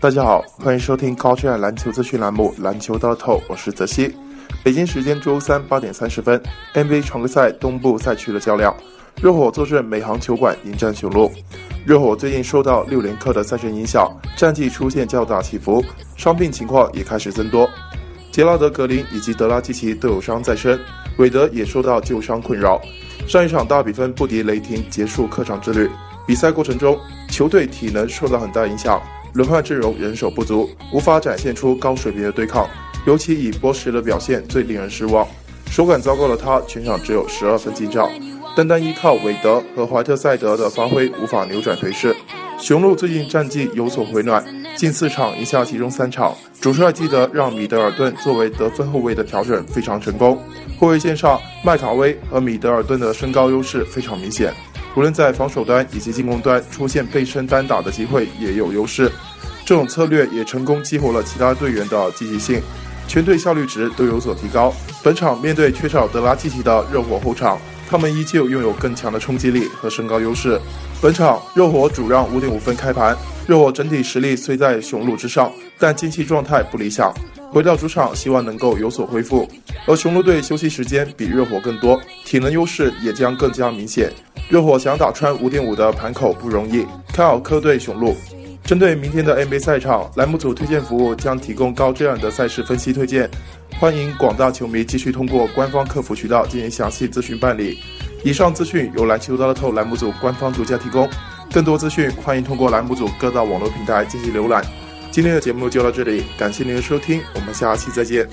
大家好，欢迎收听高质量篮球资讯栏目《篮球到透》，我是泽西。北京时间周三八点三十分，NBA 常规赛东部赛区的较量，热火坐镇美航球馆迎战雄鹿。热火最近受到六连客的赛程影响，战绩出现较大起伏，伤病情况也开始增多。杰拉德·格林以及德拉季奇都有伤在身，韦德也受到旧伤困扰。上一场大比分不敌雷霆，结束客场之旅。比赛过程中，球队体能受到很大影响，轮换阵容人手不足，无法展现出高水平的对抗。尤其以波什的表现最令人失望，手感糟糕的他全场只有十二分进账，单单依靠韦德和怀特塞德的发挥无法扭转颓势。雄鹿最近战绩有所回暖，近四场赢下其中三场。主帅记得让米德尔顿作为得分后卫的调整非常成功。后卫线上，麦卡威和米德尔顿的身高优势非常明显，无论在防守端以及进攻端出现背身单打的机会也有优势。这种策略也成功激活了其他队员的积极性。全队效率值都有所提高。本场面对缺少德拉季奇的热火后场，他们依旧拥有更强的冲击力和身高优势。本场热火主让五点五分开盘，热火整体实力虽在雄鹿之上，但近期状态不理想。回到主场，希望能够有所恢复。而雄鹿队休息时间比热火更多，体能优势也将更加明显。热火想打穿五点五的盘口不容易，看好客队雄鹿。针对明天的 NBA 赛场，栏目组推荐服务将提供高质量的赛事分析推荐，欢迎广大球迷继续通过官方客服渠道进行详细咨询办理。以上资讯由篮球大乐透栏目组官方独家提供，更多资讯欢迎通过栏目组各大网络平台进行浏览。今天的节目就到这里，感谢您的收听，我们下期再见。